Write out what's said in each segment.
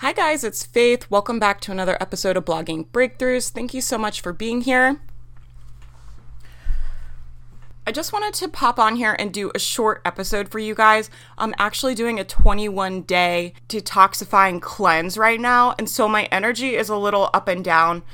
Hi, guys, it's Faith. Welcome back to another episode of Blogging Breakthroughs. Thank you so much for being here. I just wanted to pop on here and do a short episode for you guys. I'm actually doing a 21 day detoxifying cleanse right now, and so my energy is a little up and down.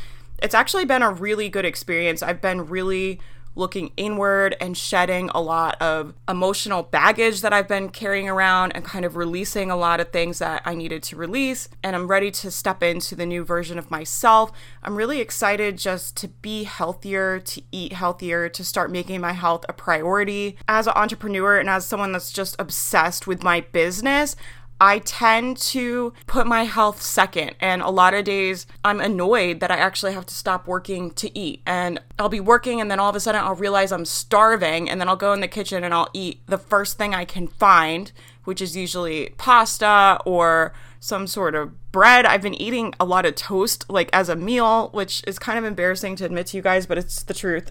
It's actually been a really good experience. I've been really looking inward and shedding a lot of emotional baggage that I've been carrying around and kind of releasing a lot of things that I needed to release. And I'm ready to step into the new version of myself. I'm really excited just to be healthier, to eat healthier, to start making my health a priority. As an entrepreneur and as someone that's just obsessed with my business, I tend to put my health second. And a lot of days I'm annoyed that I actually have to stop working to eat. And I'll be working and then all of a sudden I'll realize I'm starving. And then I'll go in the kitchen and I'll eat the first thing I can find, which is usually pasta or some sort of bread. I've been eating a lot of toast like as a meal, which is kind of embarrassing to admit to you guys, but it's the truth.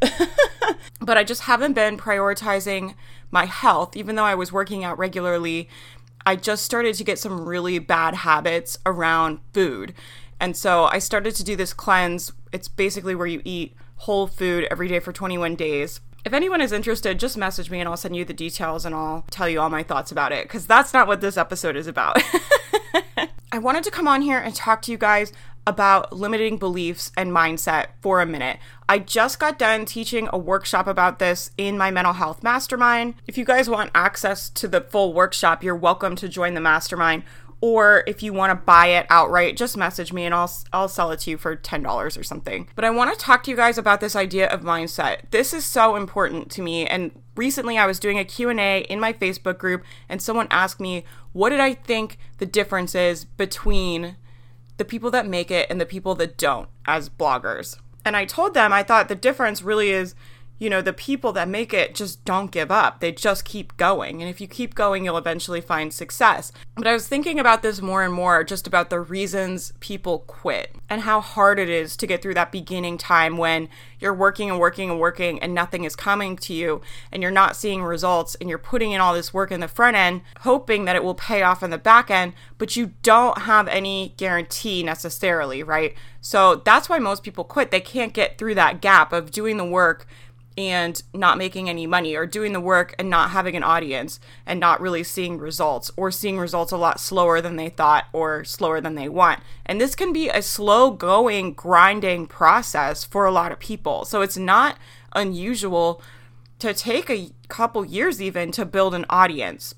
but I just haven't been prioritizing my health, even though I was working out regularly I just started to get some really bad habits around food. And so I started to do this cleanse. It's basically where you eat whole food every day for 21 days. If anyone is interested, just message me and I'll send you the details and I'll tell you all my thoughts about it because that's not what this episode is about. I wanted to come on here and talk to you guys about limiting beliefs and mindset for a minute. I just got done teaching a workshop about this in my mental health mastermind. If you guys want access to the full workshop, you're welcome to join the mastermind. Or if you want to buy it outright, just message me and I'll I'll sell it to you for $10 or something. But I want to talk to you guys about this idea of mindset. This is so important to me and recently I was doing a Q&A in my Facebook group and someone asked me, "What did I think the difference is between the people that make it and the people that don't as bloggers. And I told them I thought the difference really is you know, the people that make it just don't give up. They just keep going. And if you keep going, you'll eventually find success. But I was thinking about this more and more just about the reasons people quit and how hard it is to get through that beginning time when you're working and working and working and nothing is coming to you and you're not seeing results and you're putting in all this work in the front end, hoping that it will pay off in the back end, but you don't have any guarantee necessarily, right? So that's why most people quit. They can't get through that gap of doing the work and not making any money or doing the work and not having an audience and not really seeing results or seeing results a lot slower than they thought or slower than they want. And this can be a slow going, grinding process for a lot of people. So it's not unusual to take a couple years even to build an audience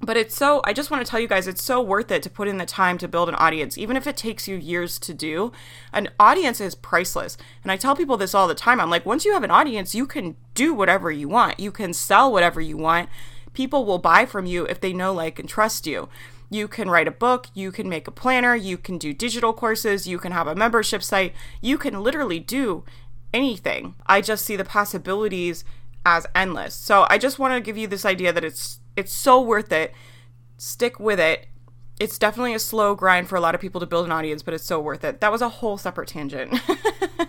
but it's so i just want to tell you guys it's so worth it to put in the time to build an audience even if it takes you years to do. An audience is priceless. And i tell people this all the time i'm like once you have an audience you can do whatever you want. You can sell whatever you want. People will buy from you if they know like and trust you. You can write a book, you can make a planner, you can do digital courses, you can have a membership site, you can literally do anything. I just see the possibilities as endless. So I just want to give you this idea that it's it's so worth it. Stick with it. It's definitely a slow grind for a lot of people to build an audience, but it's so worth it. That was a whole separate tangent.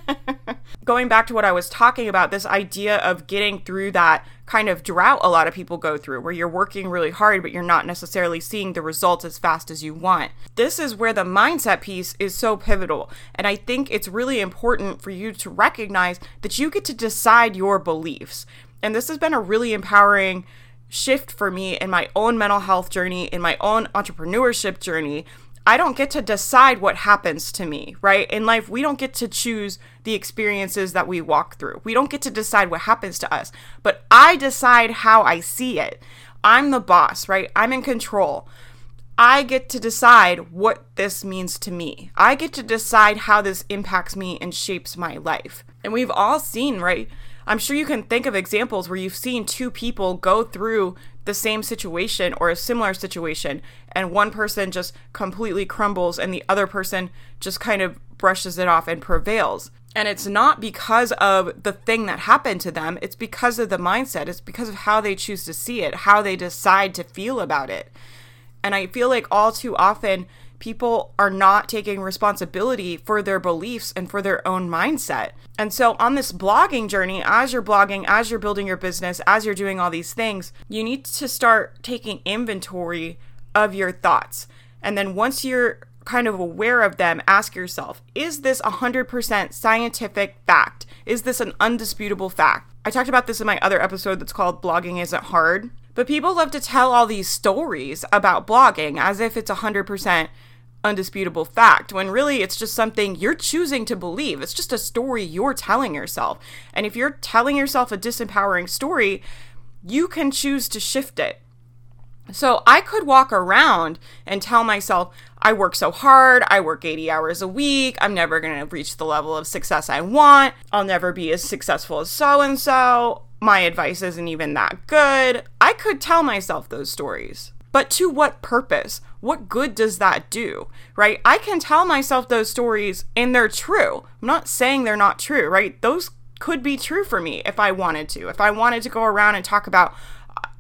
Going back to what I was talking about, this idea of getting through that kind of drought a lot of people go through, where you're working really hard, but you're not necessarily seeing the results as fast as you want. This is where the mindset piece is so pivotal. And I think it's really important for you to recognize that you get to decide your beliefs. And this has been a really empowering shift for me in my own mental health journey, in my own entrepreneurship journey. I don't get to decide what happens to me, right? In life, we don't get to choose the experiences that we walk through. We don't get to decide what happens to us, but I decide how I see it. I'm the boss, right? I'm in control. I get to decide what this means to me. I get to decide how this impacts me and shapes my life. And we've all seen, right? I'm sure you can think of examples where you've seen two people go through the same situation or a similar situation, and one person just completely crumbles and the other person just kind of brushes it off and prevails. And it's not because of the thing that happened to them, it's because of the mindset, it's because of how they choose to see it, how they decide to feel about it. And I feel like all too often, people are not taking responsibility for their beliefs and for their own mindset. And so, on this blogging journey, as you're blogging, as you're building your business, as you're doing all these things, you need to start taking inventory of your thoughts. And then, once you're kind of aware of them, ask yourself is this 100% scientific fact? Is this an undisputable fact? I talked about this in my other episode that's called Blogging Isn't Hard. But people love to tell all these stories about blogging as if it's 100% undisputable fact when really it's just something you're choosing to believe. It's just a story you're telling yourself. And if you're telling yourself a disempowering story, you can choose to shift it. So I could walk around and tell myself, I work so hard, I work 80 hours a week, I'm never going to reach the level of success I want, I'll never be as successful as so and so, my advice isn't even that good. I could tell myself those stories. But to what purpose? What good does that do? Right? I can tell myself those stories and they're true. I'm not saying they're not true, right? Those could be true for me if I wanted to. If I wanted to go around and talk about,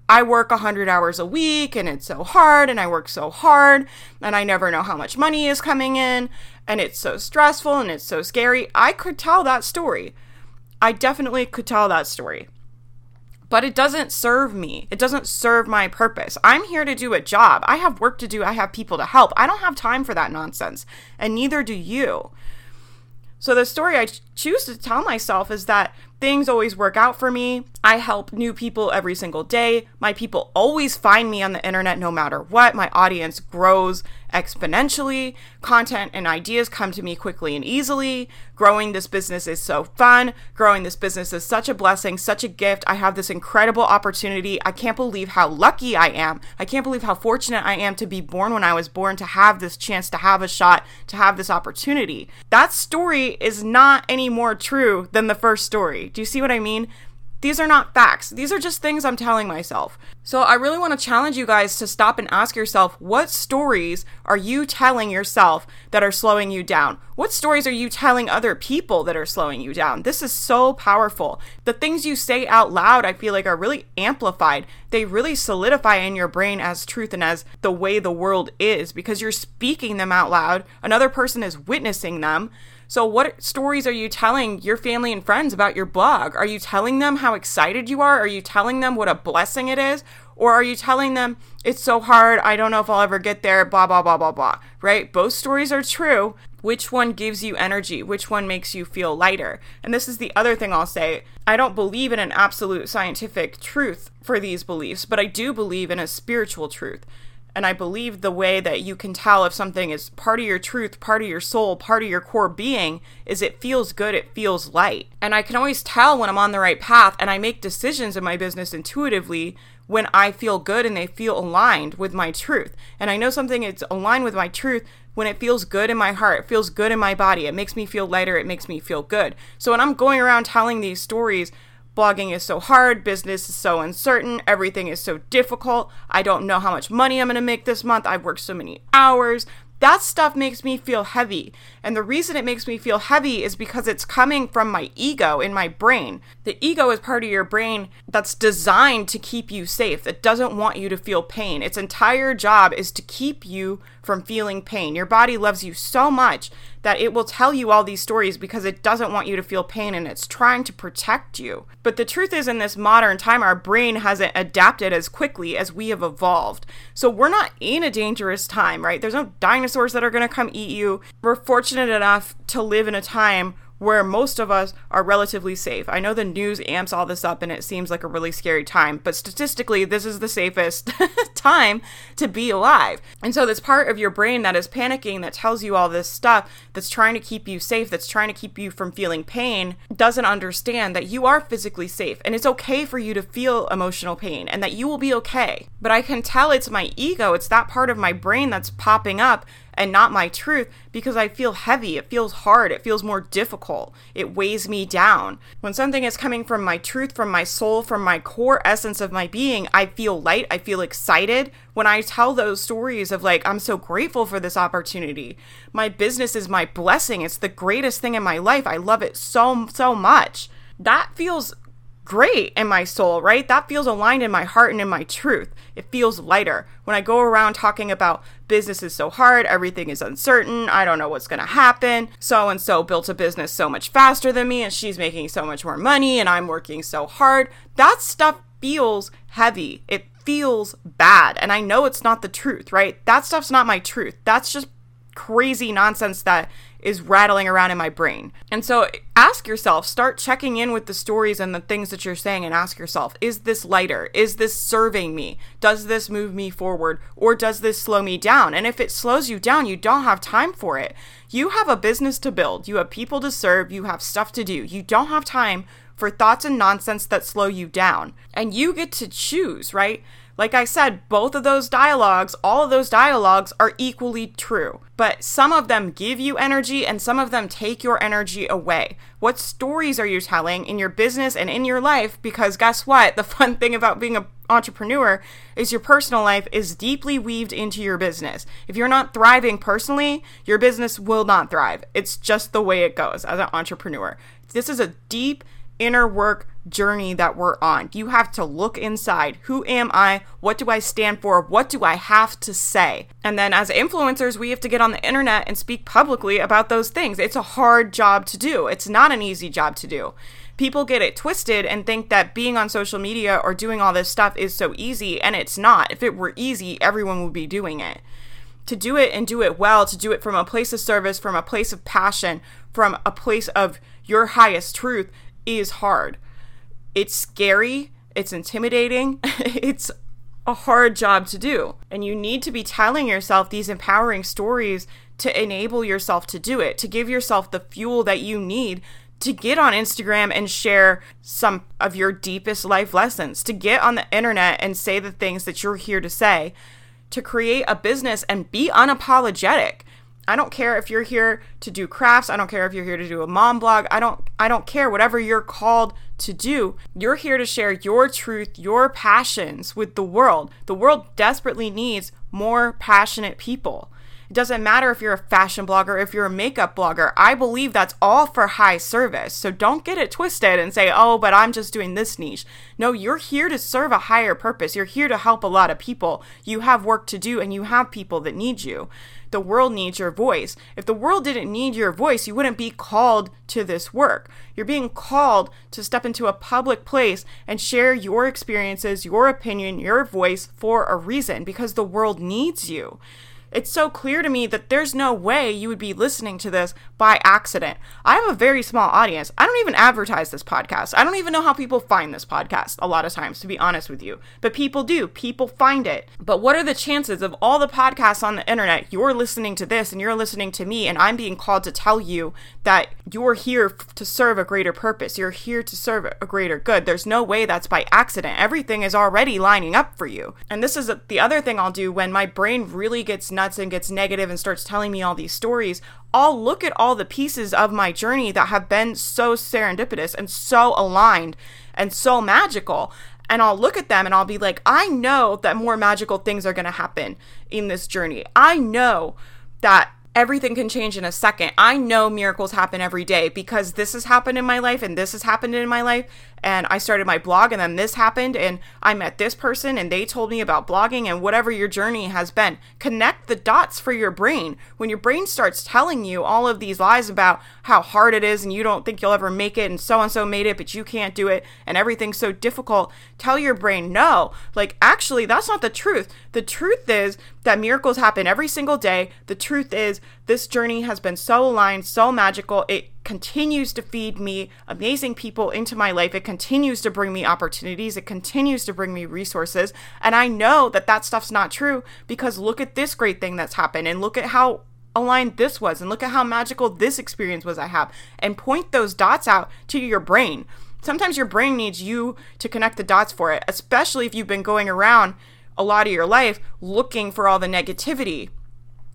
I work 100 hours a week and it's so hard and I work so hard and I never know how much money is coming in and it's so stressful and it's so scary. I could tell that story. I definitely could tell that story but it doesn't serve me. It doesn't serve my purpose. I'm here to do a job. I have work to do. I have people to help. I don't have time for that nonsense, and neither do you. So, the story I choose to tell myself is that things always work out for me. I help new people every single day. My people always find me on the internet no matter what. My audience grows exponentially. Content and ideas come to me quickly and easily. Growing this business is so fun. Growing this business is such a blessing, such a gift. I have this incredible opportunity. I can't believe how lucky I am. I can't believe how fortunate I am to be born when I was born, to have this chance, to have a shot, to have this opportunity. That story is not any more true than the first story. Do you see what I mean? These are not facts. These are just things I'm telling myself. So I really want to challenge you guys to stop and ask yourself what stories are you telling yourself that are slowing you down? What stories are you telling other people that are slowing you down? This is so powerful. The things you say out loud, I feel like, are really amplified. They really solidify in your brain as truth and as the way the world is because you're speaking them out loud. Another person is witnessing them. So, what stories are you telling your family and friends about your blog? Are you telling them how excited you are? Are you telling them what a blessing it is? Or are you telling them it's so hard, I don't know if I'll ever get there, blah, blah, blah, blah, blah, right? Both stories are true. Which one gives you energy? Which one makes you feel lighter? And this is the other thing I'll say. I don't believe in an absolute scientific truth for these beliefs, but I do believe in a spiritual truth. And I believe the way that you can tell if something is part of your truth, part of your soul, part of your core being is it feels good, it feels light. And I can always tell when I'm on the right path and I make decisions in my business intuitively when I feel good and they feel aligned with my truth. And I know something is aligned with my truth when it feels good in my heart, it feels good in my body, it makes me feel lighter, it makes me feel good. So when I'm going around telling these stories, blogging is so hard, business is so uncertain, everything is so difficult. I don't know how much money I'm going to make this month. I've worked so many hours. That stuff makes me feel heavy. And the reason it makes me feel heavy is because it's coming from my ego in my brain. The ego is part of your brain that's designed to keep you safe, that doesn't want you to feel pain. Its entire job is to keep you from feeling pain. Your body loves you so much that it will tell you all these stories because it doesn't want you to feel pain and it's trying to protect you. But the truth is, in this modern time, our brain hasn't adapted as quickly as we have evolved. So we're not in a dangerous time, right? There's no dinosaurs that are going to come eat you. We're fortunate fortunate enough to live in a time where most of us are relatively safe. I know the news amps all this up and it seems like a really scary time, but statistically, this is the safest time to be alive. And so, this part of your brain that is panicking, that tells you all this stuff, that's trying to keep you safe, that's trying to keep you from feeling pain, doesn't understand that you are physically safe and it's okay for you to feel emotional pain and that you will be okay. But I can tell it's my ego, it's that part of my brain that's popping up and not my truth because I feel heavy. It feels hard. It feels more difficult. It weighs me down. When something is coming from my truth, from my soul, from my core essence of my being, I feel light. I feel excited. When I tell those stories of like, I'm so grateful for this opportunity. My business is my blessing. It's the greatest thing in my life. I love it so, so much. That feels great in my soul, right? That feels aligned in my heart and in my truth. It feels lighter. When I go around talking about business is so hard, everything is uncertain, I don't know what's going to happen. So and so built a business so much faster than me, and she's making so much more money, and I'm working so hard. That stuff feels heavy. It feels bad. And I know it's not the truth, right? That stuff's not my truth. That's just crazy nonsense that is rattling around in my brain. And so ask yourself, start checking in with the stories and the things that you're saying and ask yourself, is this lighter? Is this serving me? Does this move me forward or does this slow me down? And if it slows you down, you don't have time for it. You have a business to build, you have people to serve, you have stuff to do. You don't have time for thoughts and nonsense that slow you down. And you get to choose, right? Like I said, both of those dialogues, all of those dialogues are equally true. But some of them give you energy and some of them take your energy away. What stories are you telling in your business and in your life? Because guess what? The fun thing about being an entrepreneur is your personal life is deeply weaved into your business. If you're not thriving personally, your business will not thrive. It's just the way it goes as an entrepreneur. This is a deep inner work journey that we're on. You have to look inside. Who am I? What do I stand for? What do I have to say? And then as influencers, we have to get on the internet and speak publicly about those things. It's a hard job to do. It's not an easy job to do. People get it twisted and think that being on social media or doing all this stuff is so easy, and it's not. If it were easy, everyone would be doing it. To do it and do it well, to do it from a place of service, from a place of passion, from a place of your highest truth, is hard. It's scary, it's intimidating, it's a hard job to do. And you need to be telling yourself these empowering stories to enable yourself to do it, to give yourself the fuel that you need to get on Instagram and share some of your deepest life lessons, to get on the internet and say the things that you're here to say, to create a business and be unapologetic. I don't care if you're here to do crafts. I don't care if you're here to do a mom blog. I don't I don't care whatever you're called to do. You're here to share your truth, your passions with the world. The world desperately needs more passionate people. It doesn't matter if you're a fashion blogger, if you're a makeup blogger. I believe that's all for high service. So don't get it twisted and say, oh, but I'm just doing this niche. No, you're here to serve a higher purpose. You're here to help a lot of people. You have work to do and you have people that need you. The world needs your voice. If the world didn't need your voice, you wouldn't be called to this work. You're being called to step into a public place and share your experiences, your opinion, your voice for a reason because the world needs you. It's so clear to me that there's no way you would be listening to this by accident. I have a very small audience. I don't even advertise this podcast. I don't even know how people find this podcast a lot of times, to be honest with you. But people do. People find it. But what are the chances of all the podcasts on the internet? You're listening to this and you're listening to me, and I'm being called to tell you that you're here to serve a greater purpose. You're here to serve a greater good. There's no way that's by accident. Everything is already lining up for you. And this is the other thing I'll do when my brain really gets nuts and gets negative and starts telling me all these stories, I'll look at all the pieces of my journey that have been so serendipitous and so aligned and so magical. And I'll look at them and I'll be like, I know that more magical things are going to happen in this journey. I know that everything can change in a second. I know miracles happen every day because this has happened in my life and this has happened in my life and I started my blog and then this happened and I met this person and they told me about blogging and whatever your journey has been. Connect the dots for your brain. When your brain starts telling you all of these lies about how hard it is and you don't think you'll ever make it and so and so made it but you can't do it and everything's so difficult, tell your brain no. Like actually that's not the truth. The truth is that miracles happen every single day. The truth is this journey has been so aligned, so magical. It continues to feed me amazing people into my life. It continues to bring me opportunities. It continues to bring me resources. And I know that that stuff's not true because look at this great thing that's happened and look at how aligned this was and look at how magical this experience was I have and point those dots out to your brain. Sometimes your brain needs you to connect the dots for it, especially if you've been going around a lot of your life looking for all the negativity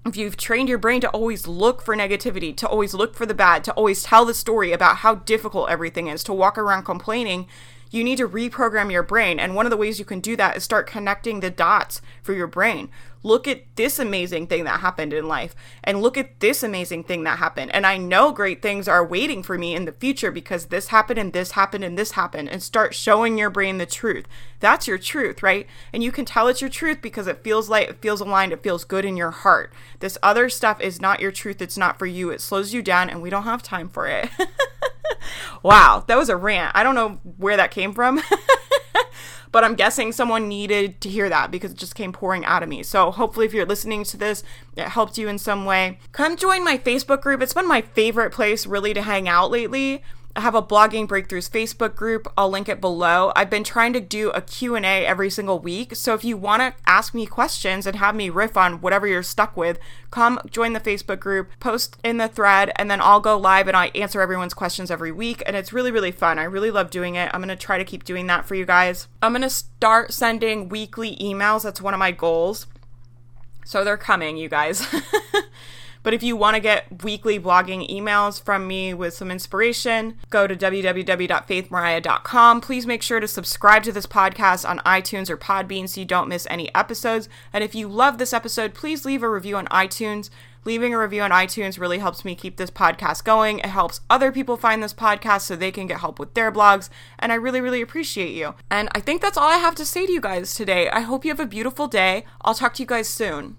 if you've trained your brain to always look for negativity, to always look for the bad, to always tell the story about how difficult everything is, to walk around complaining, you need to reprogram your brain. And one of the ways you can do that is start connecting the dots for your brain look at this amazing thing that happened in life and look at this amazing thing that happened. And I know great things are waiting for me in the future because this happened and this happened and this happened and start showing your brain the truth. That's your truth, right? And you can tell it's your truth because it feels like it feels aligned, it feels good in your heart. This other stuff is not your truth, it's not for you. It slows you down and we don't have time for it. wow, that was a rant. I don't know where that came from. but I'm guessing someone needed to hear that because it just came pouring out of me. So hopefully, if you're listening to this, it helped you in some way. Come join my Facebook group. It's been my favorite place really to hang out lately. Have a blogging breakthroughs Facebook group. I'll link it below. I've been trying to do a Q&A every single week. So if you want to ask me questions and have me riff on whatever you're stuck with, come join the Facebook group, post in the thread, and then I'll go live and I answer everyone's questions every week. And it's really, really fun. I really love doing it. I'm going to try to keep doing that for you guys. I'm going to start sending weekly emails. That's one of my goals. So they're coming, you guys. But if you want to get weekly blogging emails from me with some inspiration, go to www.faithmariah.com. Please make sure to subscribe to this podcast on iTunes or Podbean so you don't miss any episodes. And if you love this episode, please leave a review on iTunes. Leaving a review on iTunes really helps me keep this podcast going. It helps other people find this podcast so they can get help with their blogs. And I really, really appreciate you. And I think that's all I have to say to you guys today. I hope you have a beautiful day. I'll talk to you guys soon.